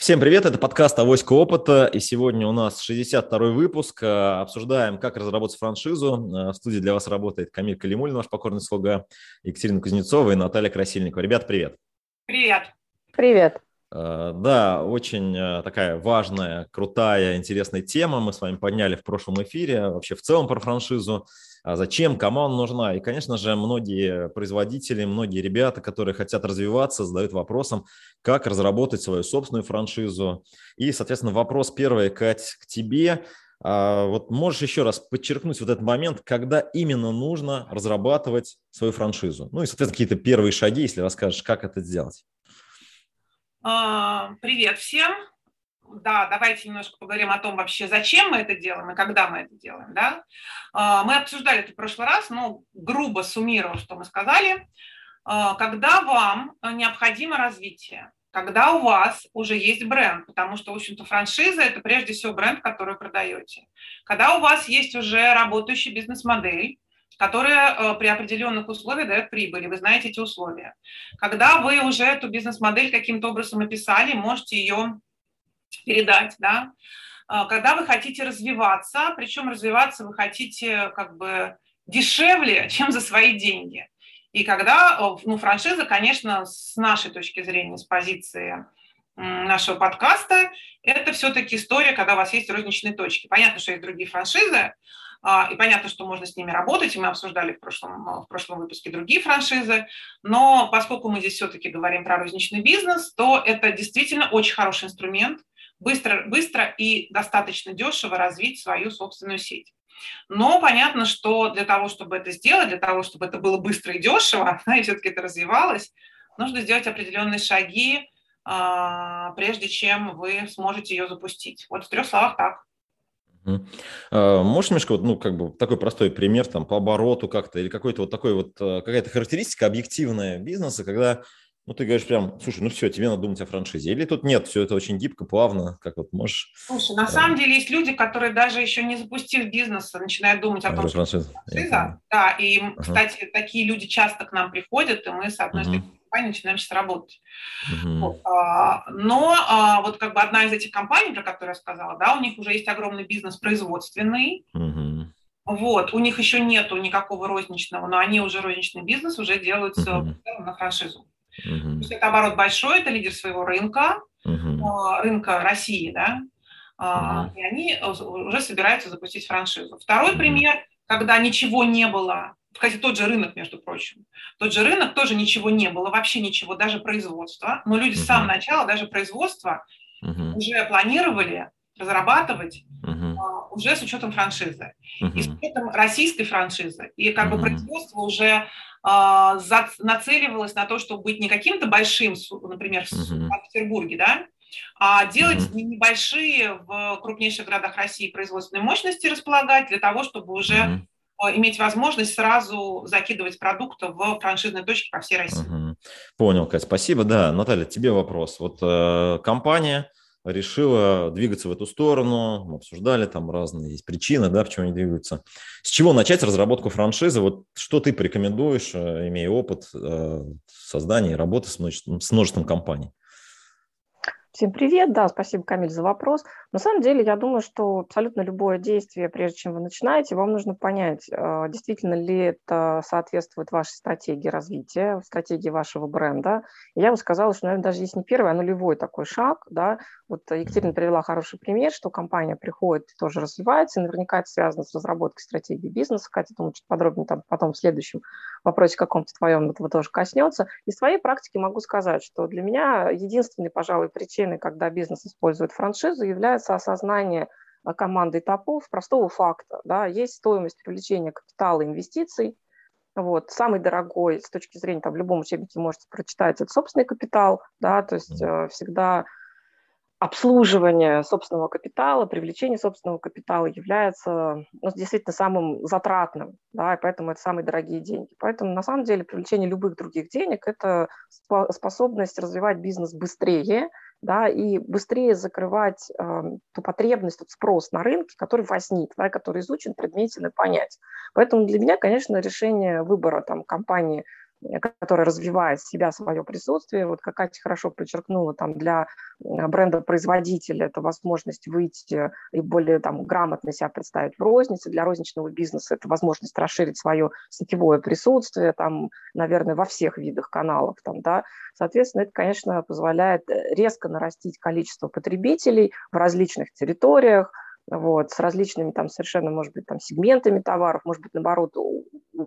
Всем привет, это подкаст «Авоська опыта», и сегодня у нас 62-й выпуск. Э, обсуждаем, как разработать франшизу. Э, в студии для вас работает Камиль Калимулин, ваш покорный слуга, Екатерина Кузнецова и Наталья Красильникова. Ребят, привет. Привет. Привет. Э, да, очень такая важная, крутая, интересная тема мы с вами подняли в прошлом эфире. Вообще в целом про франшизу. А зачем, кому она нужна. И, конечно же, многие производители, многие ребята, которые хотят развиваться, задают вопросом, как разработать свою собственную франшизу. И, соответственно, вопрос первый, Кать, к тебе. А вот можешь еще раз подчеркнуть вот этот момент, когда именно нужно разрабатывать свою франшизу? Ну и, соответственно, какие-то первые шаги, если расскажешь, как это сделать. А, привет всем да, давайте немножко поговорим о том вообще, зачем мы это делаем и когда мы это делаем. Да? А, мы обсуждали это в прошлый раз, но грубо суммировав, что мы сказали. А, когда вам необходимо развитие, когда у вас уже есть бренд, потому что, в общем-то, франшиза – это прежде всего бренд, который продаете. Когда у вас есть уже работающая бизнес-модель, которая э, при определенных условиях дает прибыль, и вы знаете эти условия. Когда вы уже эту бизнес-модель каким-то образом описали, можете ее передать, да, а, когда вы хотите развиваться, причем развиваться вы хотите как бы дешевле, чем за свои деньги. И когда, ну, франшиза, конечно, с нашей точки зрения, с позиции нашего подкаста, это все-таки история, когда у вас есть розничные точки. Понятно, что есть другие франшизы, и понятно, что можно с ними работать, и мы обсуждали в прошлом, в прошлом выпуске другие франшизы, но поскольку мы здесь все-таки говорим про розничный бизнес, то это действительно очень хороший инструмент, быстро, быстро и достаточно дешево развить свою собственную сеть. Но понятно, что для того, чтобы это сделать, для того, чтобы это было быстро и дешево, и все-таки это развивалось, нужно сделать определенные шаги, а, прежде чем вы сможете ее запустить. Вот в трех словах так. А, можешь немножко, вот, ну, как бы такой простой пример там по обороту как-то или какой-то вот такой вот э, какая-то характеристика объективная бизнеса, когда ну, ты говоришь прям, слушай, ну все, тебе надо думать о франшизе. Или тут нет, все это очень гибко, плавно, как вот можешь... Слушай, на самом деле есть люди, которые даже еще не запустив бизнес, начинают думать о том, что франшиза. Да, и, ага. кстати, такие люди часто к нам приходят, и мы с одной угу. Компанией начинаем сейчас работать. Угу. Вот. А, но а, вот как бы одна из этих компаний, про которую я сказала, да, у них уже есть огромный бизнес производственный, угу. Вот, у них еще нету никакого розничного, но они уже розничный бизнес уже делают uh на франшизу. Угу. То есть это оборот большой, это лидер своего рынка, угу. рынка России, да, угу. и они уже собираются запустить франшизу. Второй угу. пример, когда ничего не было, кстати, тот же рынок, между прочим, тот же рынок тоже ничего не было, вообще ничего, даже производства, но люди с самого начала даже производство угу. уже планировали разрабатывать uh уже с учетом франшизы. uh И с учетом российской франшизы. И как uh бы производство уже а, нацеливалась на то, чтобы быть не каким-то большим, например, в Санкт-Петербурге, да, а делать mm-hmm. небольшие в крупнейших городах России производственные мощности располагать для того, чтобы уже mm-hmm. Иметь возможность сразу закидывать продукты в франшизные точки по всей России. Mm-hmm. Понял, Кать, спасибо. Да, Наталья, тебе вопрос. Вот э, компания решила двигаться в эту сторону. Мы обсуждали, там разные есть причины, да, почему они двигаются. С чего начать разработку франшизы? Вот что ты порекомендуешь, э, имея опыт э, создания и работы с множеством, с множеством компаний? Всем привет, да, спасибо, Камиль, за вопрос. На самом деле, я думаю, что абсолютно любое действие, прежде чем вы начинаете, вам нужно понять, а, действительно ли это соответствует вашей стратегии развития, стратегии вашего бренда. Я бы сказала, что, наверное, даже если не первый, а нулевой такой шаг, да, вот Екатерина привела хороший пример, что компания приходит тоже развивается, и наверняка это связано с разработкой стратегии бизнеса. Катя, думаю, чуть подробнее там потом в следующем вопросе каком-то твоем этого тоже коснется. Из своей практики могу сказать, что для меня единственной, пожалуй, причиной причиной, когда бизнес использует франшизу, является осознание э, командой топов простого факта. Да, есть стоимость привлечения капитала инвестиций. Вот, самый дорогой с точки зрения, там, в любом учебнике можете прочитать, это собственный капитал, да, то есть э, всегда обслуживание собственного капитала, привлечение собственного капитала является ну, действительно самым затратным, да, и поэтому это самые дорогие деньги. Поэтому на самом деле привлечение любых других денег – это способность развивать бизнес быстрее, да, и быстрее закрывать э, ту потребность, тот спрос на рынке, который возник, да, который изучен, предметен и понять. Поэтому для меня, конечно, решение выбора там, компании которая развивает себя, свое присутствие. Вот как Катя хорошо подчеркнула, там для бренда-производителя это возможность выйти и более там, грамотно себя представить в рознице. Для розничного бизнеса это возможность расширить свое сетевое присутствие, там, наверное, во всех видах каналов. Там, да. Соответственно, это, конечно, позволяет резко нарастить количество потребителей в различных территориях, вот, с различными там совершенно, может быть, там сегментами товаров, может быть, наоборот,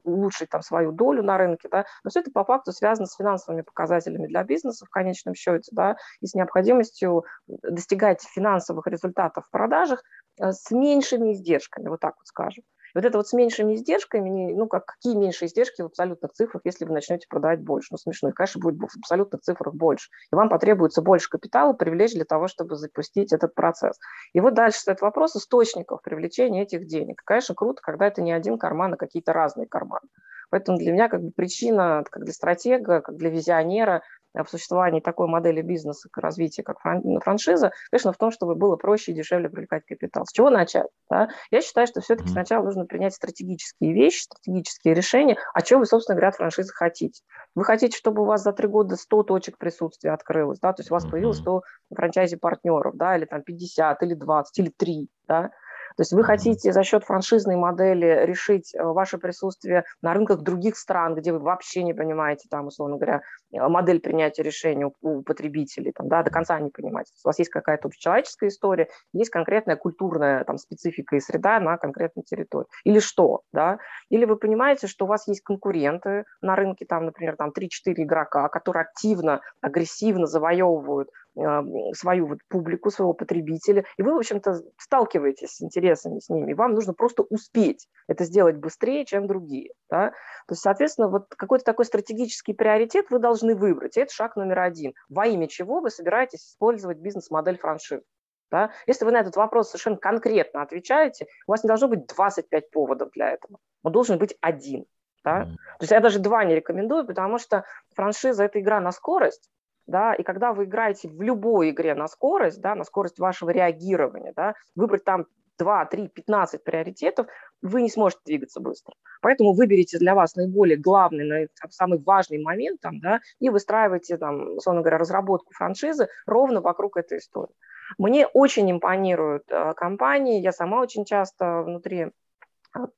улучшить там свою долю на рынке, да, но все это по факту связано с финансовыми показателями для бизнеса в конечном счете, да, и с необходимостью достигать финансовых результатов в продажах э, с меньшими издержками, вот так вот скажем. Вот это вот с меньшими издержками, ну, как, какие меньшие издержки в абсолютных цифрах, если вы начнете продавать больше? Ну, смешно, их, конечно, будет в абсолютных цифрах больше. И вам потребуется больше капитала привлечь для того, чтобы запустить этот процесс. И вот дальше стоит вопрос источников привлечения этих денег. Конечно, круто, когда это не один карман, а какие-то разные карманы. Поэтому для меня как бы причина, как для стратега, как для визионера, в существовании такой модели бизнеса, как развитие, как франшиза, конечно, в том, чтобы было проще и дешевле привлекать капитал. С чего начать? Да? Я считаю, что все-таки сначала нужно принять стратегические вещи, стратегические решения, а чего вы, собственно говоря, от франшизы хотите. Вы хотите, чтобы у вас за три года 100 точек присутствия открылось, да, то есть у вас появилось 100 франчайзи-партнеров, да, или там 50, или 20, или 3, да, то есть вы хотите за счет франшизной модели решить э, ваше присутствие на рынках других стран, где вы вообще не понимаете, там, условно говоря, э, модель принятия решений у потребителей, там, да, до конца не понимаете. У вас есть какая-то общечеловеческая история, есть конкретная культурная там, специфика и среда на конкретной территории. Или что, да? Или вы понимаете, что у вас есть конкуренты на рынке, там, например, там 3-4 игрока, которые активно, агрессивно завоевывают свою вот публику, своего потребителя, и вы, в общем-то, сталкиваетесь с интересами с ними, вам нужно просто успеть это сделать быстрее, чем другие. Да? То есть, соответственно, вот какой-то такой стратегический приоритет вы должны выбрать, и это шаг номер один. Во имя чего вы собираетесь использовать бизнес-модель франшизы? Да? Если вы на этот вопрос совершенно конкретно отвечаете, у вас не должно быть 25 поводов для этого. Он должен быть один. Да? То есть я даже два не рекомендую, потому что франшиза – это игра на скорость, да, и когда вы играете в любой игре на скорость, да, на скорость вашего реагирования, да, выбрать там 2, 3, 15 приоритетов, вы не сможете двигаться быстро. Поэтому выберите для вас наиболее главный, самый важный момент там, да, и выстраивайте, там, условно говоря, разработку франшизы ровно вокруг этой истории. Мне очень импонируют э, компании, я сама очень часто внутри а,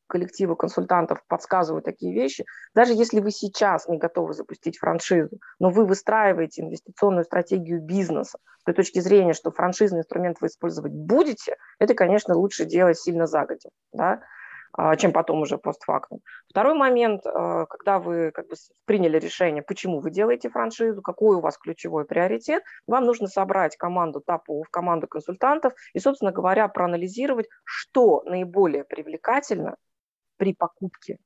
коллективы консультантов подсказывают такие вещи. Даже если вы сейчас не готовы запустить франшизу, но вы выстраиваете инвестиционную стратегию бизнеса с той точки зрения, что франшизный инструмент вы использовать будете, это, конечно, лучше делать сильно загодя. Да? А, чем потом уже постфактум. Второй момент, а, когда вы как бы приняли решение, почему вы делаете франшизу, какой у вас ключевой приоритет, вам нужно собрать команду топов, команду консультантов и, собственно говоря, проанализировать, что наиболее привлекательно при покупке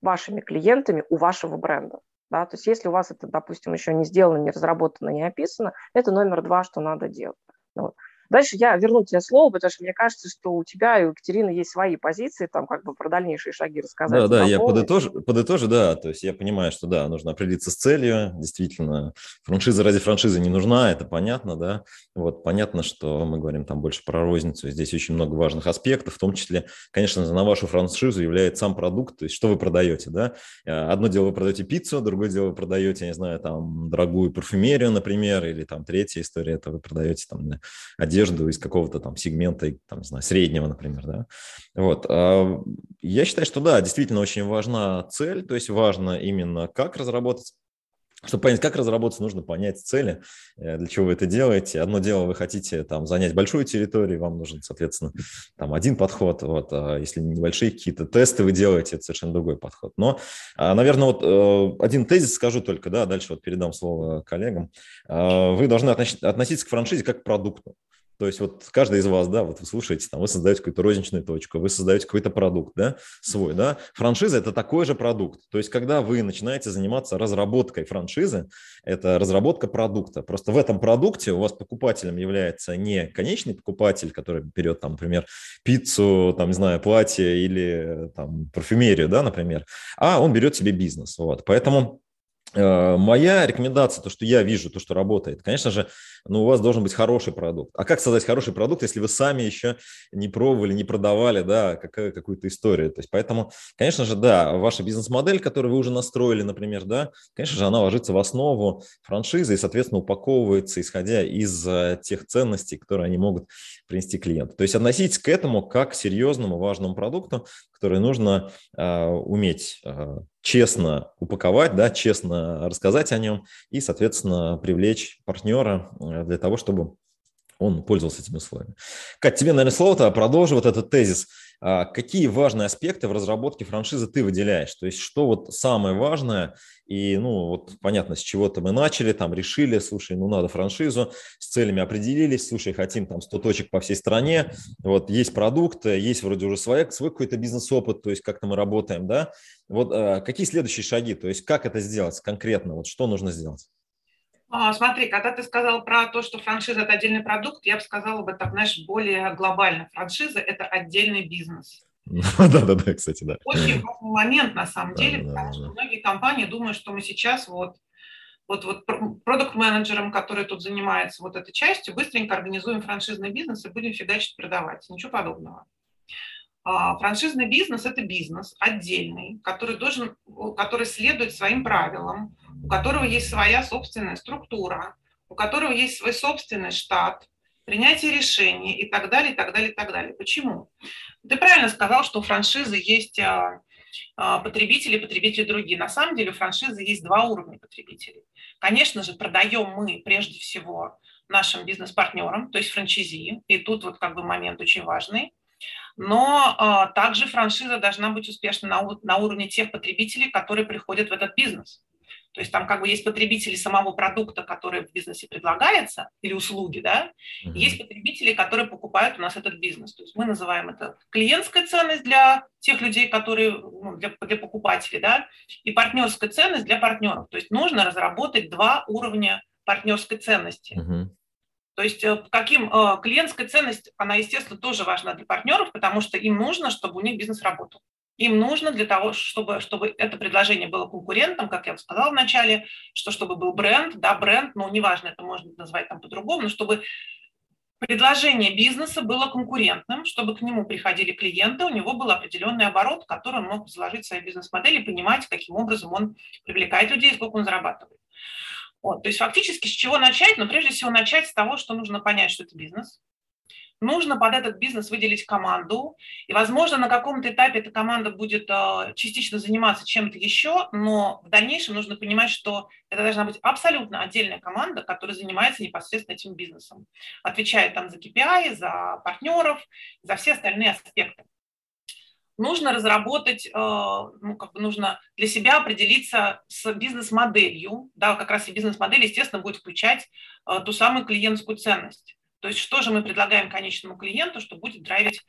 вашими клиентами у вашего бренда. Да? То есть если у вас это, допустим, еще не сделано, не разработано, не описано, это номер два, что надо делать. Вот. Дальше я верну тебе слово, потому что мне кажется, что у тебя и у Екатерины есть свои позиции, там как бы про дальнейшие шаги рассказать. Да, да, я подытожу, подытожу, да, то есть я понимаю, что да, нужно определиться с целью, действительно, франшиза ради франшизы не нужна, это понятно, да, вот понятно, что мы говорим там больше про розницу, здесь очень много важных аспектов, в том числе, конечно, на вашу франшизу является сам продукт, то есть что вы продаете, да, э, одно дело вы продаете пиццу, другое дело вы продаете, я не знаю, там, дорогую парфюмерию, например, или там третья история, это вы продаете там одежду из какого-то там сегмента, там, не знаю, среднего, например, да. Вот. А, я считаю, что да, действительно очень важна цель, то есть важно именно как разработать чтобы понять, как разработать, нужно понять цели, э, для чего вы это делаете. Одно дело, вы хотите там занять большую территорию, вам нужен, соответственно, там один подход. Вот, а если небольшие какие-то тесты вы делаете, это совершенно другой подход. Но, а, наверное, вот э, один тезис скажу только, да, дальше вот передам слово коллегам. А, вы должны относиться к франшизе как к продукту. То есть вот каждый из вас, да, вот вы слушаете, там, вы создаете какую-то розничную точку, вы создаете какой-то продукт, да, свой, да. Франшиза – это такой же продукт. То есть когда вы начинаете заниматься разработкой франшизы, это разработка продукта. Просто в этом продукте у вас покупателем является не конечный покупатель, который берет, там, например, пиццу, там, не знаю, платье или там парфюмерию, да, например, а он берет себе бизнес. Вот. Поэтому Э, моя рекомендация, то, что я вижу, то, что работает, конечно же, ну, у вас должен быть хороший продукт. А как создать хороший продукт, если вы сами еще не пробовали, не продавали, да, какую-то историю? То есть, поэтому, конечно же, да, ваша бизнес-модель, которую вы уже настроили, например, да, конечно же, она ложится в основу франшизы и, соответственно, упаковывается, исходя из э, тех ценностей, которые они могут принести клиенту. То есть, относитесь к этому как к серьезному, важному продукту, который нужно э, уметь э, честно упаковать, да, честно рассказать о нем и, соответственно, привлечь партнера э, для того, чтобы он пользовался этими условиями. Кать, тебе, наверное, слово-то продолжу вот этот тезис. А какие важные аспекты в разработке франшизы ты выделяешь? То есть что вот самое важное? И, ну, вот понятно, с чего-то мы начали, там решили, слушай, ну, надо франшизу, с целями определились, слушай, хотим там 100 точек по всей стране, вот есть продукт, есть вроде уже свой, свой какой-то бизнес-опыт, то есть как-то мы работаем, да? Вот а, какие следующие шаги? То есть как это сделать конкретно? Вот что нужно сделать? А, смотри, когда ты сказал про то, что франшиза – это отдельный продукт, я бы сказала бы так, знаешь, более глобально. Франшиза – это отдельный бизнес. Да-да-да, кстати, да. Очень важный момент, на самом деле, потому что многие компании думают, что мы сейчас вот вот, вот продукт-менеджером, который тут занимается вот этой частью, быстренько организуем франшизный бизнес и будем фигачить продавать. Ничего подобного. А, франшизный бизнес – это бизнес отдельный, который, должен, который следует своим правилам, у которого есть своя собственная структура, у которого есть свой собственный штат, принятие решений и так далее, и так далее, и так далее. Почему? Ты правильно сказал, что у франшизы есть а, а, потребители, потребители другие. На самом деле у франшизы есть два уровня потребителей. Конечно же, продаем мы прежде всего нашим бизнес-партнерам, то есть франчайзи, и тут вот как бы момент очень важный. Но а, также франшиза должна быть успешна на, на уровне тех потребителей, которые приходят в этот бизнес. То есть там как бы есть потребители самого продукта, который в бизнесе предлагается, или услуги, да, mm-hmm. есть потребители, которые покупают у нас этот бизнес. То есть мы называем это клиентская ценность для тех людей, которые, ну, для, для покупателей, да, и партнерская ценность для партнеров. То есть нужно разработать два уровня партнерской ценности. Mm-hmm. То есть э, каким э, клиентская ценность, она, естественно, тоже важна для партнеров, потому что им нужно, чтобы у них бизнес работал. Им нужно для того, чтобы, чтобы это предложение было конкурентом, как я сказала начале, что чтобы был бренд, да, бренд, ну, неважно, это можно назвать там по-другому, но чтобы предложение бизнеса было конкурентным, чтобы к нему приходили клиенты, у него был определенный оборот, который он мог заложить в своей бизнес-модели и понимать, каким образом он привлекает людей, сколько он зарабатывает. Вот, то есть фактически с чего начать? Ну, прежде всего начать с того, что нужно понять, что это бизнес, нужно под этот бизнес выделить команду, и, возможно, на каком-то этапе эта команда будет э, частично заниматься чем-то еще, но в дальнейшем нужно понимать, что это должна быть абсолютно отдельная команда, которая занимается непосредственно этим бизнесом, отвечает там за KPI, за партнеров, за все остальные аспекты. Нужно разработать, э, ну, как бы нужно для себя определиться с бизнес-моделью, да, как раз и бизнес-модель, естественно, будет включать э, ту самую клиентскую ценность. То есть что же мы предлагаем конечному клиенту, что будет драйвить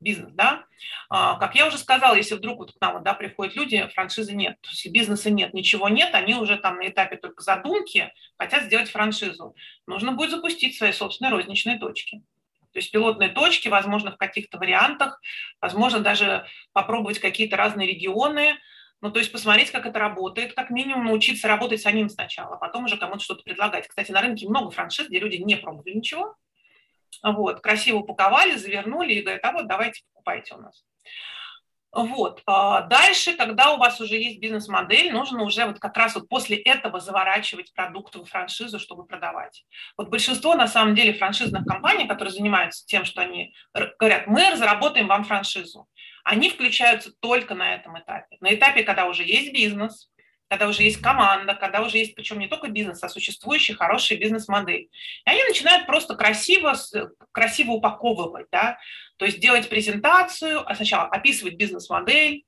бизнес, да. А, как я уже сказала, если вдруг вот к нам да, приходят люди, франшизы нет, то есть бизнеса нет, ничего нет, они уже там на этапе только задумки хотят сделать франшизу. Нужно будет запустить свои собственные розничные точки. То есть пилотные точки, возможно, в каких-то вариантах, возможно, даже попробовать какие-то разные регионы, ну, то есть посмотреть, как это работает, как минимум научиться работать самим сначала, а потом уже кому-то что-то предлагать. Кстати, на рынке много франшиз, где люди не пробовали ничего, вот, красиво упаковали, завернули и говорят, а вот давайте покупайте у нас. Вот. А дальше, когда у вас уже есть бизнес-модель, нужно уже вот как раз вот после этого заворачивать продукты в франшизу, чтобы продавать. Вот большинство, на самом деле, франшизных компаний, которые занимаются тем, что они говорят, мы разработаем вам франшизу, они включаются только на этом этапе. На этапе, когда уже есть бизнес, когда уже есть команда, когда уже есть, причем не только бизнес, а существующая хорошая бизнес-модель. И они начинают просто красиво, красиво упаковывать, да, то есть делать презентацию, а сначала описывать бизнес-модель,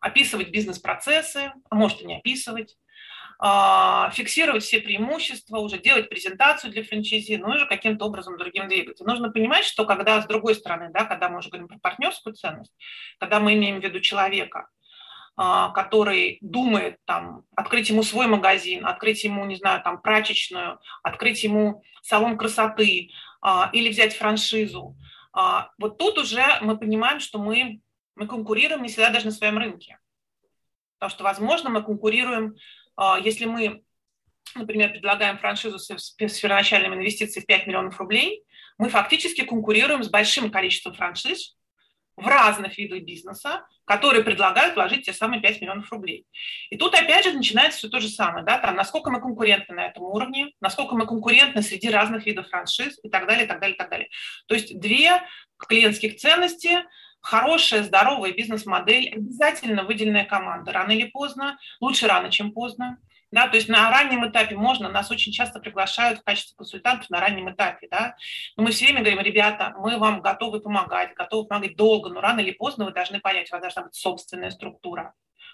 описывать бизнес-процессы, а может и не описывать, а, фиксировать все преимущества, уже делать презентацию для франчайзи, ну и уже каким-то образом другим двигаться. Нужно понимать, что когда с другой стороны, да, когда мы уже говорим про партнерскую ценность, когда мы имеем в виду человека, который думает там, открыть ему свой магазин, открыть ему, не знаю, там, прачечную, открыть ему салон красоты а, или взять франшизу. А, вот тут уже мы понимаем, что мы, мы конкурируем не всегда даже на своем рынке. Потому что, возможно, мы конкурируем если мы, например, предлагаем франшизу с первоначальными инвестициями в 5 миллионов рублей, мы фактически конкурируем с большим количеством франшиз в разных видах бизнеса, которые предлагают вложить те самые 5 миллионов рублей. И тут опять же начинается все то же самое, да, там, насколько мы конкурентны на этом уровне, насколько мы конкурентны среди разных видов франшиз и так далее, и так далее, и так далее. То есть две клиентских ценности, хорошая, здоровая бизнес-модель, обязательно выделенная команда. Рано или поздно, лучше рано, чем поздно. Да, то есть на раннем этапе можно, нас очень часто приглашают в качестве консультантов на раннем этапе, да, но мы все время говорим, ребята, мы вам готовы помогать, готовы помогать долго, но рано или поздно вы должны понять, у вас должна быть собственная структура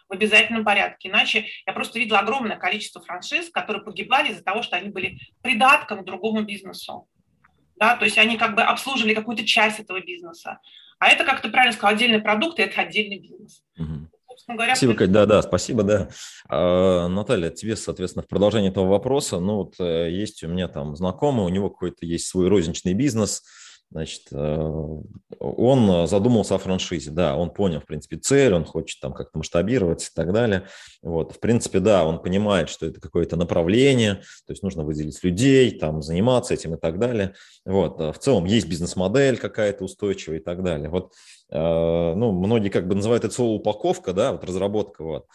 в обязательном порядке. Иначе я просто видела огромное количество франшиз, которые погибали из-за того, что они были придатком другому бизнесу. Да, то есть они как бы обслуживали какую-то часть этого бизнеса. А это, как ты правильно сказал, отдельный продукт, и это отдельный бизнес. Собственно говоря. Спасибо, Кать, да, да, спасибо, да. А, Наталья, тебе, соответственно, в продолжение этого вопроса, ну вот э, есть у меня там знакомый, у него какой-то есть свой розничный бизнес, Значит, э, он задумался о франшизе, да, он понял, в принципе, цель, он хочет там как-то масштабироваться и так далее. Вот, в принципе, да, он понимает, что это какое-то направление, то есть нужно выделить людей, там, заниматься этим и так далее. Вот, а в целом есть бизнес-модель какая-то устойчивая и так далее. Вот Э, ну, многие как бы называют это слово упаковка, да, вот разработка, вот.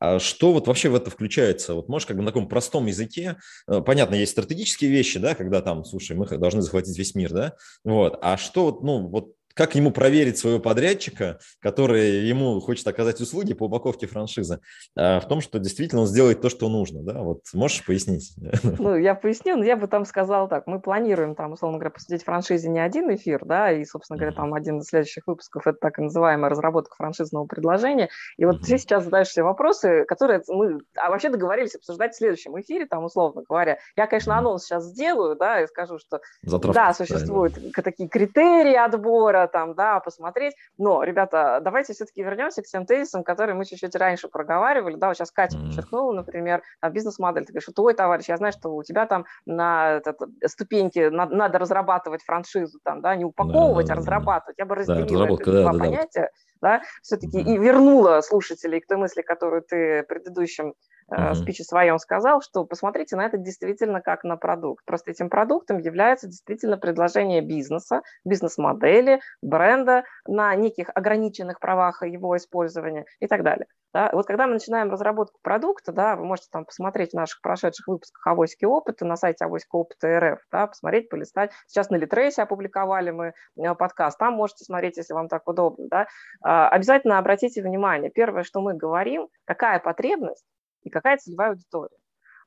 А что вот вообще в это включается? Вот можешь как бы на таком простом языке, э, понятно, есть стратегические вещи, да, когда там, слушай, мы должны захватить весь мир, да, вот, а что вот, ну, вот как ему проверить своего подрядчика, который ему хочет оказать услуги по упаковке франшизы, а, в том, что действительно он сделает то, что нужно, да? Вот можешь пояснить? Ну, я поясню, но я бы там сказала так, мы планируем там, условно говоря, посвятить франшизе не один эфир, да, и, собственно говоря, там один из следующих выпусков – это так называемая разработка франшизного предложения, и вот ты сейчас задаешь все вопросы, которые мы а вообще договорились обсуждать в следующем эфире, там, условно говоря. Я, конечно, анонс сейчас сделаю, да, и скажу, что Затравка, да, существуют правильно. такие критерии отбора, там, да, посмотреть. Но, ребята, давайте все-таки вернемся к тем тезисам, которые мы чуть-чуть раньше проговаривали. Да, вот сейчас Катя подчеркнула, например, бизнес-модель. Ты говоришь, что твой товарищ, я знаю, что у тебя там на этот, ступеньке надо, надо разрабатывать франшизу, там, да, не упаковывать, да, а разрабатывать. Я бы разделила да, это два да, понятия. Да, все-таки mm-hmm. и вернула слушателей к той мысли, которую ты предыдущим uh-huh. спиче своем сказал, что посмотрите на это действительно как на продукт. Просто этим продуктом является действительно предложение бизнеса, бизнес-модели, бренда на неких ограниченных правах его использования и так далее. Да? Вот когда мы начинаем разработку продукта, да, вы можете там посмотреть в наших прошедших выпусках «Авоськи опыта» на сайте «Авоська опыта РФ», да, посмотреть, полистать. Сейчас на Литресе опубликовали мы э, подкаст, там можете смотреть, если вам так удобно. Да. А, обязательно обратите внимание, первое, что мы говорим, какая потребность и какая целевая аудитория.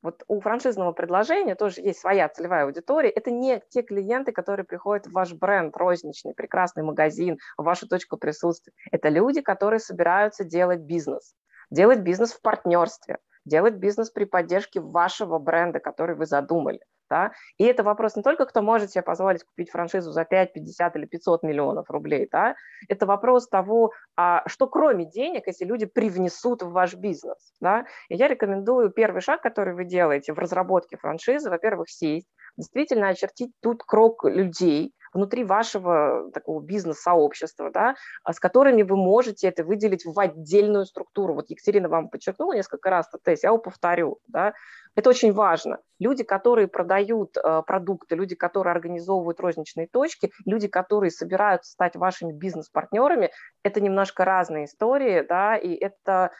Вот у франшизного предложения тоже есть своя целевая аудитория. Это не те клиенты, которые приходят в ваш бренд розничный, прекрасный магазин, в вашу точку присутствия. Это люди, которые собираются делать бизнес. Делать бизнес в партнерстве, делать бизнес при поддержке вашего бренда, который вы задумали. Да? И это вопрос не только, кто может себе позволить купить франшизу за 5, 50 или 500 миллионов рублей. Да? Это вопрос того, а что кроме денег эти люди привнесут в ваш бизнес. Да? И я рекомендую первый шаг, который вы делаете в разработке франшизы, во-первых, сесть, действительно очертить тут крок людей, внутри вашего такого бизнес-сообщества, да, а с которыми вы можете это выделить в отдельную структуру. Вот Екатерина вам подчеркнула несколько раз, Тесс, я его повторю. Да. Это очень важно. Люди, которые продают э, продукты, люди, которые организовывают розничные точки, люди, которые собираются стать вашими бизнес-партнерами, это немножко разные истории, да, и это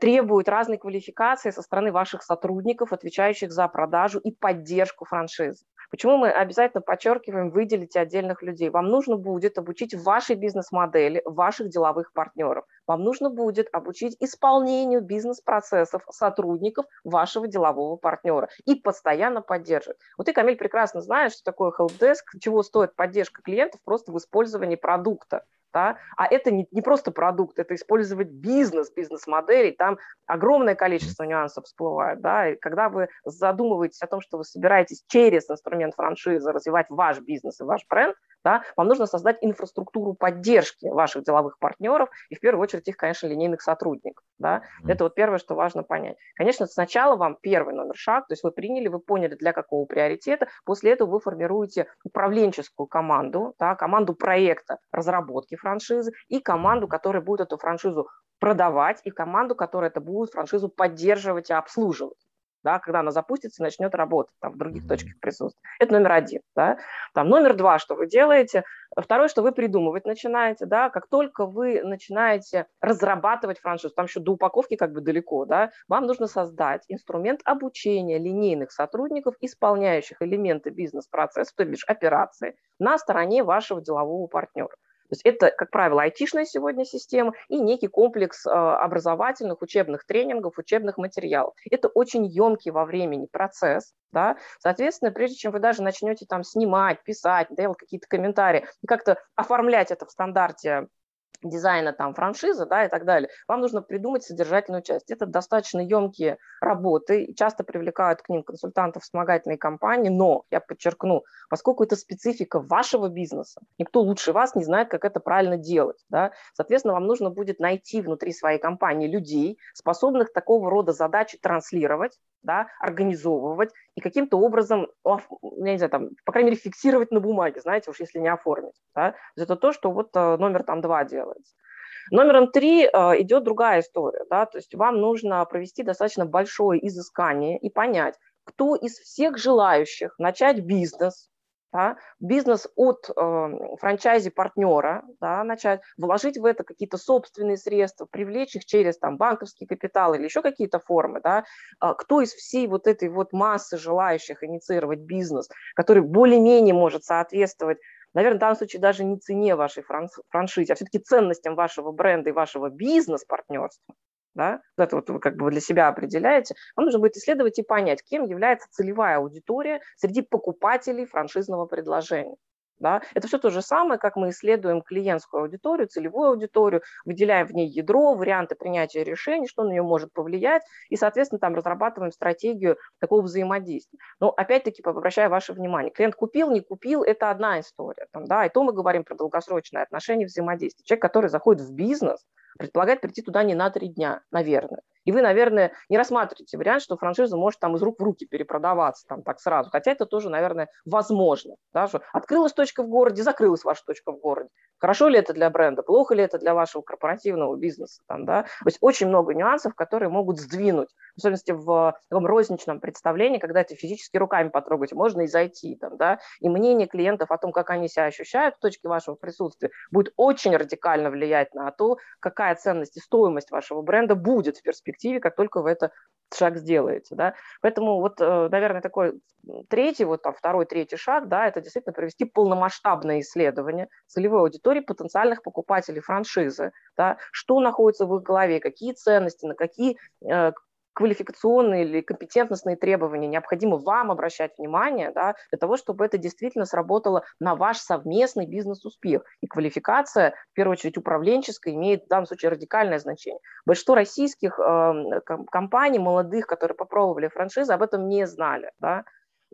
требует разной квалификации со стороны ваших сотрудников, отвечающих за продажу и поддержку франшизы. Почему мы обязательно подчеркиваем, выделите отдельных людей? Вам нужно будет обучить вашей бизнес-модели, ваших деловых партнеров. Вам нужно будет обучить исполнению бизнес-процессов сотрудников вашего делового партнера и постоянно поддерживать. Вот ты, Камиль, прекрасно знаешь, что такое helpdesk, чего стоит поддержка клиентов просто в использовании продукта да? а это не, не просто продукт, это использовать бизнес, бизнес-модели, там огромное количество нюансов всплывает, да, и когда вы задумываетесь о том, что вы собираетесь через инструмент франшизы развивать ваш бизнес и ваш бренд, да, вам нужно создать инфраструктуру поддержки ваших деловых партнеров и в первую очередь их, конечно, линейных сотрудников, да, это вот первое, что важно понять. Конечно, сначала вам первый номер шаг, то есть вы приняли, вы поняли, для какого приоритета, после этого вы формируете управленческую команду, да, команду проекта разработки франшизы и команду, которая будет эту франшизу продавать и команду, которая это будет франшизу поддерживать и обслуживать да, когда она запустится и начнет работать там, в других точках присутствия. Это номер один. Да. Там, номер два, что вы делаете. Второе, что вы придумывать начинаете. Да, как только вы начинаете разрабатывать франшизу, там еще до упаковки как бы далеко, да, вам нужно создать инструмент обучения линейных сотрудников, исполняющих элементы бизнес-процесса, то бишь операции, на стороне вашего делового партнера. То есть это, как правило, айтишная сегодня система и некий комплекс а, образовательных, учебных тренингов, учебных материалов. Это очень емкий во времени процесс. Да? Соответственно, прежде чем вы даже начнете там снимать, писать, делать какие-то комментарии, как-то оформлять это в стандарте дизайна там франшизы, да, и так далее, вам нужно придумать содержательную часть. Это достаточно емкие работы, часто привлекают к ним консультантов вспомогательной компании, но, я подчеркну, поскольку это специфика вашего бизнеса, никто лучше вас не знает, как это правильно делать, да, соответственно, вам нужно будет найти внутри своей компании людей, способных такого рода задачи транслировать, да, организовывать и каким-то образом, я не знаю, там, по крайней мере, фиксировать на бумаге, знаете, уж если не оформить. Да? Это то, что вот э, номер там два делается. Номером три э, идет другая история, да, то есть вам нужно провести достаточно большое изыскание и понять, кто из всех желающих начать бизнес, да, бизнес от э, франчайзи-партнера, да, начать вложить в это какие-то собственные средства, привлечь их через там, банковский капитал или еще какие-то формы, да, э, кто из всей вот этой вот массы желающих инициировать бизнес, который более-менее может соответствовать наверное, в данном случае даже не цене вашей франшизы, а все-таки ценностям вашего бренда и вашего бизнес-партнерства, да, это вот вы как бы для себя определяете, вам нужно будет исследовать и понять, кем является целевая аудитория среди покупателей франшизного предложения. Да? Это все то же самое, как мы исследуем клиентскую аудиторию, целевую аудиторию, выделяем в ней ядро, варианты принятия решений, что на нее может повлиять, и, соответственно, там разрабатываем стратегию такого взаимодействия. Но, опять-таки, обращаю ваше внимание, клиент купил, не купил, это одна история. Там, да, и то мы говорим про долгосрочное отношение взаимодействия. Человек, который заходит в бизнес, предполагает прийти туда не на три дня, наверное. И вы, наверное, не рассматриваете вариант, что франшиза может там из рук в руки перепродаваться там так сразу. Хотя это тоже, наверное, возможно. Да, что открылась точка в городе, закрылась ваша точка в городе. Хорошо ли это для бренда, плохо ли это для вашего корпоративного бизнеса? Там, да? То есть очень много нюансов, которые могут сдвинуть, в особенности в таком розничном представлении, когда это физически руками потрогать, можно и зайти. Там, да? И мнение клиентов о том, как они себя ощущают в точке вашего присутствия, будет очень радикально влиять на то, какая ценность и стоимость вашего бренда будет в перспективе, как только вы это шаг сделаете, да. Поэтому вот, э, наверное, такой третий, вот там второй, третий шаг, да, это действительно провести полномасштабное исследование целевой аудитории потенциальных покупателей франшизы, да, что находится в их голове, какие ценности, на какие э, квалификационные или компетентностные требования необходимо вам обращать внимание да, для того, чтобы это действительно сработало на ваш совместный бизнес-успех. И квалификация, в первую очередь управленческая, имеет в данном случае радикальное значение. Большинство российских э, компаний, молодых, которые попробовали франшизы, об этом не знали. Да.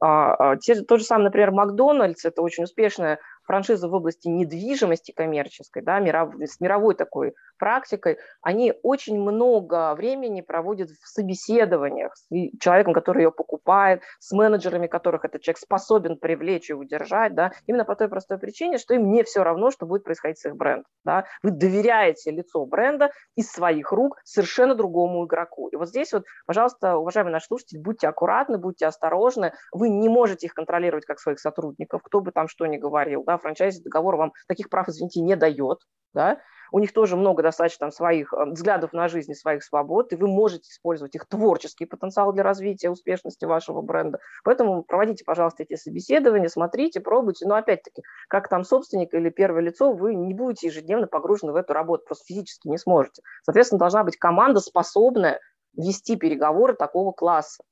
А, а, те, тот же самый, например, Макдональдс, это очень успешная франшиза в области недвижимости коммерческой, да, с мировой такой практикой, они очень много времени проводят в собеседованиях с человеком, который ее покупает, с менеджерами, которых этот человек способен привлечь и удержать, да, именно по той простой причине, что им не все равно, что будет происходить с их брендом. Да. Вы доверяете лицо бренда из своих рук совершенно другому игроку. И вот здесь вот, пожалуйста, уважаемые наши слушатели, будьте аккуратны, будьте осторожны. Вы не можете их контролировать как своих сотрудников, кто бы там что ни говорил. Да, франчайзи договор вам таких прав, извините, не дает. Да? У них тоже много достаточно там, своих э, взглядов на жизнь своих свобод, и вы можете использовать их творческий потенциал для развития успешности вашего бренда. Поэтому проводите, пожалуйста, эти собеседования, смотрите, пробуйте. Но опять-таки, как там собственник или первое лицо, вы не будете ежедневно погружены в эту работу, просто физически не сможете. Соответственно, должна быть команда, способная вести переговоры такого класса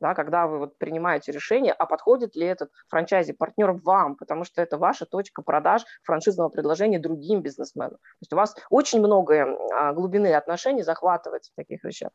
да, когда вы вот принимаете решение, а подходит ли этот франчайзи-партнер вам, потому что это ваша точка продаж франшизного предложения другим бизнесменам. То есть у вас очень много а, глубины отношений захватывается в таких вещах.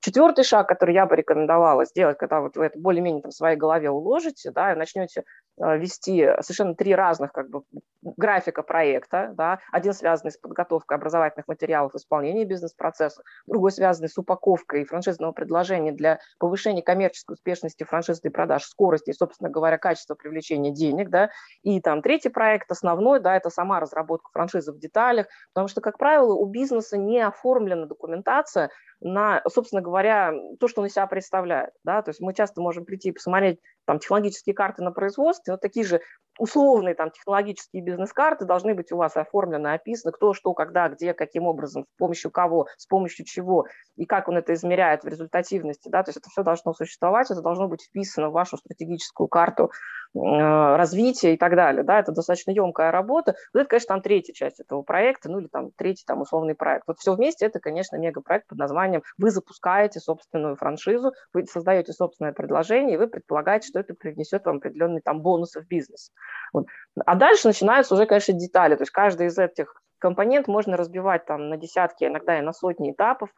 Четвертый шаг, который я бы рекомендовала сделать, когда вот вы это более-менее в своей голове уложите, да, и начнете вести совершенно три разных как бы, графика проекта. Да? Один связанный с подготовкой образовательных материалов исполнения бизнес-процесса, другой связанный с упаковкой франшизного предложения для повышения коммерческой успешности франшизной продаж, скорости и, собственно говоря, качества привлечения денег. Да? И там третий проект, основной, да, это сама разработка франшизы в деталях, потому что, как правило, у бизнеса не оформлена документация на, собственно говоря, то, что он из себя представляет. Да? То есть мы часто можем прийти и посмотреть там, технологические карты на производстве, но такие же условные там, технологические бизнес-карты должны быть у вас оформлены, описаны, кто, что, когда, где, каким образом, с помощью кого, с помощью чего, и как он это измеряет в результативности. Да? То есть это все должно существовать, это должно быть вписано в вашу стратегическую карту развития и так далее. Да? Это достаточно емкая работа. Вот это, конечно, там третья часть этого проекта, ну или там третий там условный проект. Вот все вместе это, конечно, мегапроект под названием «Вы запускаете собственную франшизу, вы создаете собственное предложение, и вы предполагаете, что это принесет вам определенные там бонусы в бизнес. Вот. А дальше начинаются уже, конечно, детали. То есть каждый из этих компонент можно разбивать там на десятки, иногда и на сотни этапов,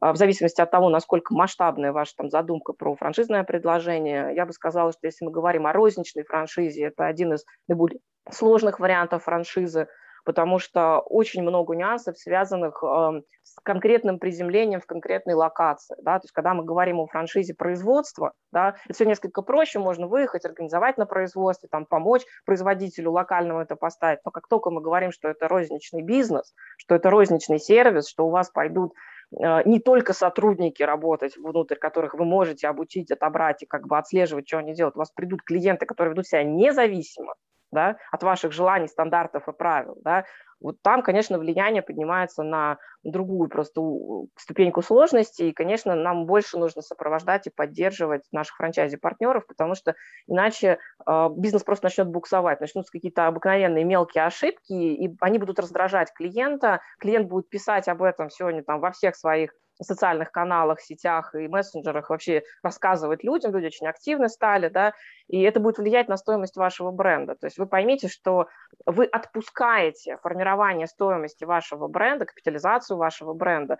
в зависимости от того, насколько масштабная ваша там задумка про франшизное предложение. Я бы сказала, что если мы говорим о розничной франшизе, это один из наиболее сложных вариантов франшизы, потому что очень много нюансов, связанных э, с конкретным приземлением в конкретной локации. Да? То есть, когда мы говорим о франшизе производства, да, это все несколько проще, можно выехать, организовать на производстве, там, помочь производителю локальному это поставить. Но как только мы говорим, что это розничный бизнес, что это розничный сервис, что у вас пойдут не только сотрудники работать внутрь, которых вы можете обучить, отобрать и как бы отслеживать, что они делают. У вас придут клиенты, которые ведут себя независимо, да, от ваших желаний, стандартов и правил, да, вот там, конечно, влияние поднимается на другую просто ступеньку сложности, и, конечно, нам больше нужно сопровождать и поддерживать наших франчайзи-партнеров, потому что иначе э, бизнес просто начнет буксовать, начнутся какие-то обыкновенные мелкие ошибки, и они будут раздражать клиента, клиент будет писать об этом сегодня там во всех своих социальных каналах, сетях и мессенджерах вообще рассказывать людям, люди очень активны стали, да, и это будет влиять на стоимость вашего бренда. То есть вы поймите, что вы отпускаете формирование стоимости вашего бренда, капитализацию вашего бренда,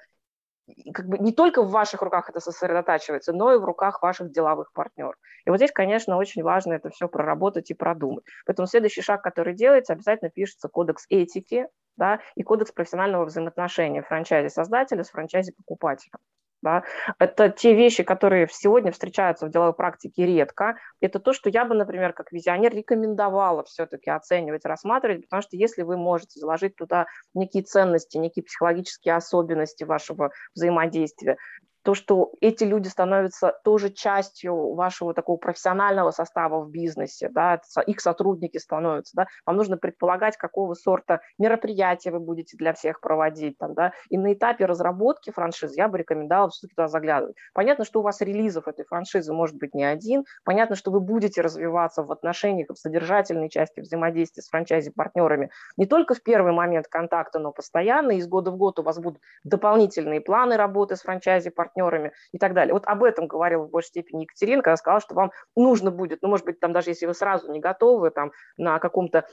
как бы не только в ваших руках это сосредотачивается, но и в руках ваших деловых партнеров. И вот здесь, конечно, очень важно это все проработать и продумать. Поэтому следующий шаг, который делается, обязательно пишется кодекс этики, да, и кодекс профессионального взаимоотношения франчайзи-создателя с франчайзи-покупателем. Да? Это те вещи, которые сегодня встречаются в деловой практике редко. Это то, что я бы, например, как визионер рекомендовала все-таки оценивать, рассматривать, потому что если вы можете заложить туда некие ценности, некие психологические особенности вашего взаимодействия, то, что эти люди становятся тоже частью вашего такого профессионального состава в бизнесе, да, их сотрудники становятся, да, вам нужно предполагать, какого сорта мероприятия вы будете для всех проводить, там, да, и на этапе разработки франшизы я бы рекомендовала все-таки туда заглядывать. Понятно, что у вас релизов этой франшизы может быть не один, понятно, что вы будете развиваться в отношениях, в содержательной части взаимодействия с франчайзи-партнерами не только в первый момент контакта, но постоянно, из года в год у вас будут дополнительные планы работы с франчайзи-партнерами, партнерами и так далее. Вот об этом говорила в большей степени Екатерина, когда сказала, что вам нужно будет, ну, может быть, там даже если вы сразу не готовы, там, на каком-то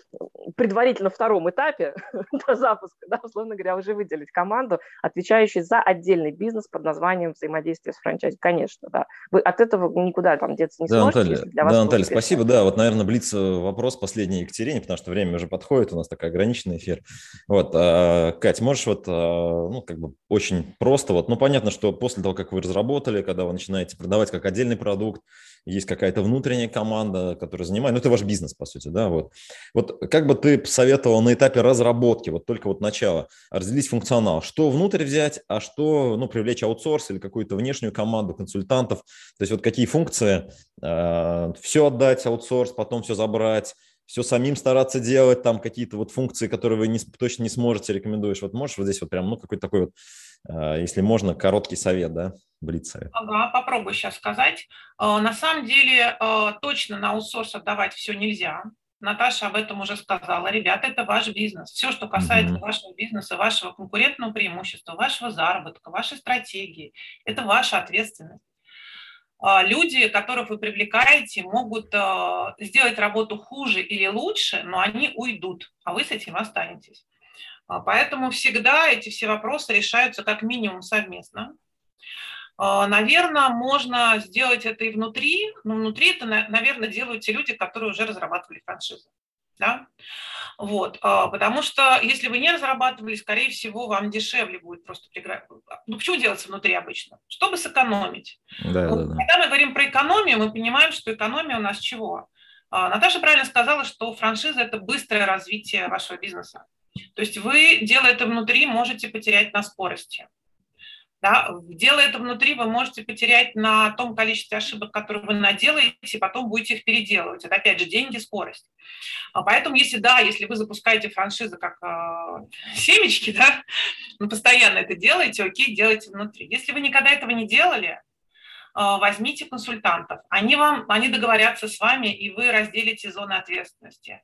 предварительно втором этапе до запуска, да, условно говоря, уже выделить команду, отвечающую за отдельный бизнес под названием взаимодействие с франчайзи. Конечно, да. Вы от этого никуда там деться не да, сможете. Наталья, для вас да, Наталья, спасибо. Да, вот, наверное, блиц вопрос последний Екатерине, потому что время уже подходит, у нас такой ограниченный эфир. Вот, а, Кать, можешь вот, а, ну, как бы очень просто, вот, ну, понятно, что после того, как вы разработали, когда вы начинаете продавать как отдельный продукт, есть какая-то внутренняя команда, которая занимает, ну, это ваш бизнес, по сути, да, вот. Вот как бы ты посоветовал на этапе разработки, вот только вот начало, разделить функционал, что внутрь взять, а что, ну, привлечь аутсорс или какую-то внешнюю команду консультантов, то есть вот какие функции, э, а, все отдать аутсорс, потом все забрать, все самим стараться делать, там какие-то вот функции, которые вы не, точно не сможете, рекомендуешь. Вот можешь вот здесь вот прям, ну, какой-то такой вот, э, если можно, короткий совет, да, блиц совет. Ага, попробую сейчас сказать. Э, на самом деле э, точно на аутсорс отдавать все нельзя. Наташа об этом уже сказала. Ребята, это ваш бизнес. Все, что касается mm-hmm. вашего бизнеса, вашего конкурентного преимущества, вашего заработка, вашей стратегии, это ваша ответственность. А, люди, которых вы привлекаете, могут а, сделать работу хуже или лучше, но они уйдут, а вы с этим останетесь. А, поэтому всегда эти все вопросы решаются как минимум совместно. наверное, можно сделать это и внутри, но внутри это, наверное, делают те люди, которые уже разрабатывали франшизу. Да? Вот, а, потому что если вы не разрабатывали, скорее всего, вам дешевле будет просто приграть. Ну, почему делается внутри обычно? Чтобы сэкономить. Да, вот, да, да. Когда мы говорим про экономию, мы понимаем, что экономия у нас чего? А, Наташа правильно сказала, что франшиза – это быстрое развитие вашего бизнеса. То есть вы, делая это внутри, можете потерять на скорости. Да? Делая это внутри, вы можете потерять на том количестве ошибок, которые вы наделаете, и потом будете их переделывать. Это, опять же, деньги, скорость. А поэтому, если да, если вы запускаете франшизы как э, семечки, да, ну, постоянно это делаете, окей, делайте внутри. Если вы никогда этого не делали, возьмите консультантов. Они, вам, они договорятся с вами, и вы разделите зоны ответственности.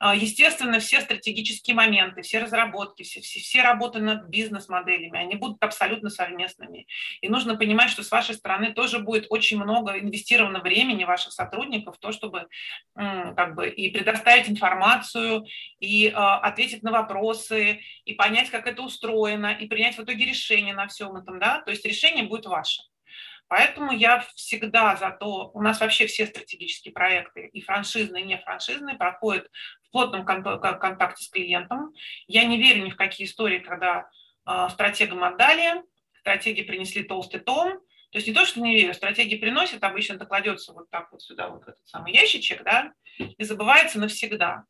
А, естественно, все стратегические моменты, все разработки, все, все, все работы над бизнес-моделями, они будут абсолютно совместными. И нужно понимать, что с вашей стороны тоже будет очень много инвестировано времени ваших сотрудников в то, чтобы как бы и предоставить информацию, и э, ответить на вопросы, и понять, как это устроено, и принять в итоге решение на всем этом. Да? То есть решение будет ваше. Поэтому я всегда за то, у нас вообще все стратегические проекты, и франшизные, и не франшизные, проходят в плотном контакте с клиентом. Я не верю ни в какие истории, когда э, стратегам отдали, стратеги принесли толстый том, то есть не то, что не верю, стратегии приносят, обычно это кладется вот так вот сюда, вот в этот самый ящичек, да, и забывается навсегда.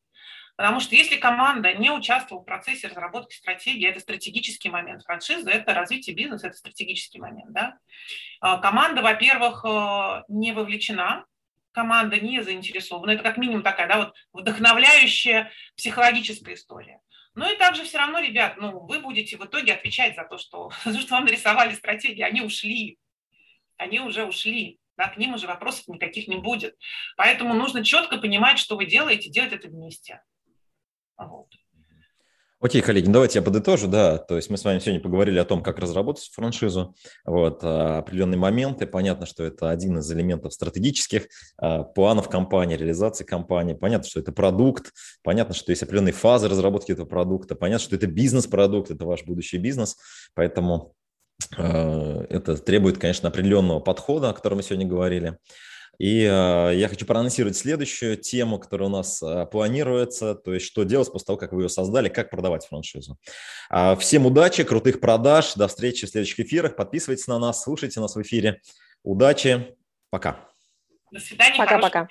Потому что если команда не участвовала в процессе разработки стратегии, это стратегический момент. Франшиза – это развитие бизнеса, это стратегический момент. Да? А, команда, во-первых, э, не вовлечена, команда не заинтересована. Это как минимум такая да, вот вдохновляющая психологическая история. Ну и также все равно, ребят, ну, вы будете в итоге отвечать за то, что, за что вам нарисовали стратегии. Они ушли. Они уже ушли. Да, к ним уже вопросов никаких не будет. Поэтому нужно четко понимать, что вы делаете, делать это вместе. Вот. Окей, коллеги, ну давайте я подытожу, да, то есть мы с вами сегодня поговорили о том, как разработать франшизу, вот, а, определенные моменты, понятно, что это один из элементов стратегических а, планов компании, реализации компании, понятно, что это продукт, понятно, что есть определенные фазы разработки этого продукта, понятно, что это бизнес-продукт, это ваш будущий бизнес, поэтому а, это требует, конечно, определенного подхода, о котором мы сегодня говорили. И э, я хочу проанонсировать следующую тему, которая у нас э, планируется, то есть что делать после того, как вы ее создали, как продавать франшизу. Э, всем удачи, крутых продаж, до встречи в следующих эфирах, подписывайтесь на нас, слушайте нас в эфире. Удачи, пока. До свидания. Пока-пока.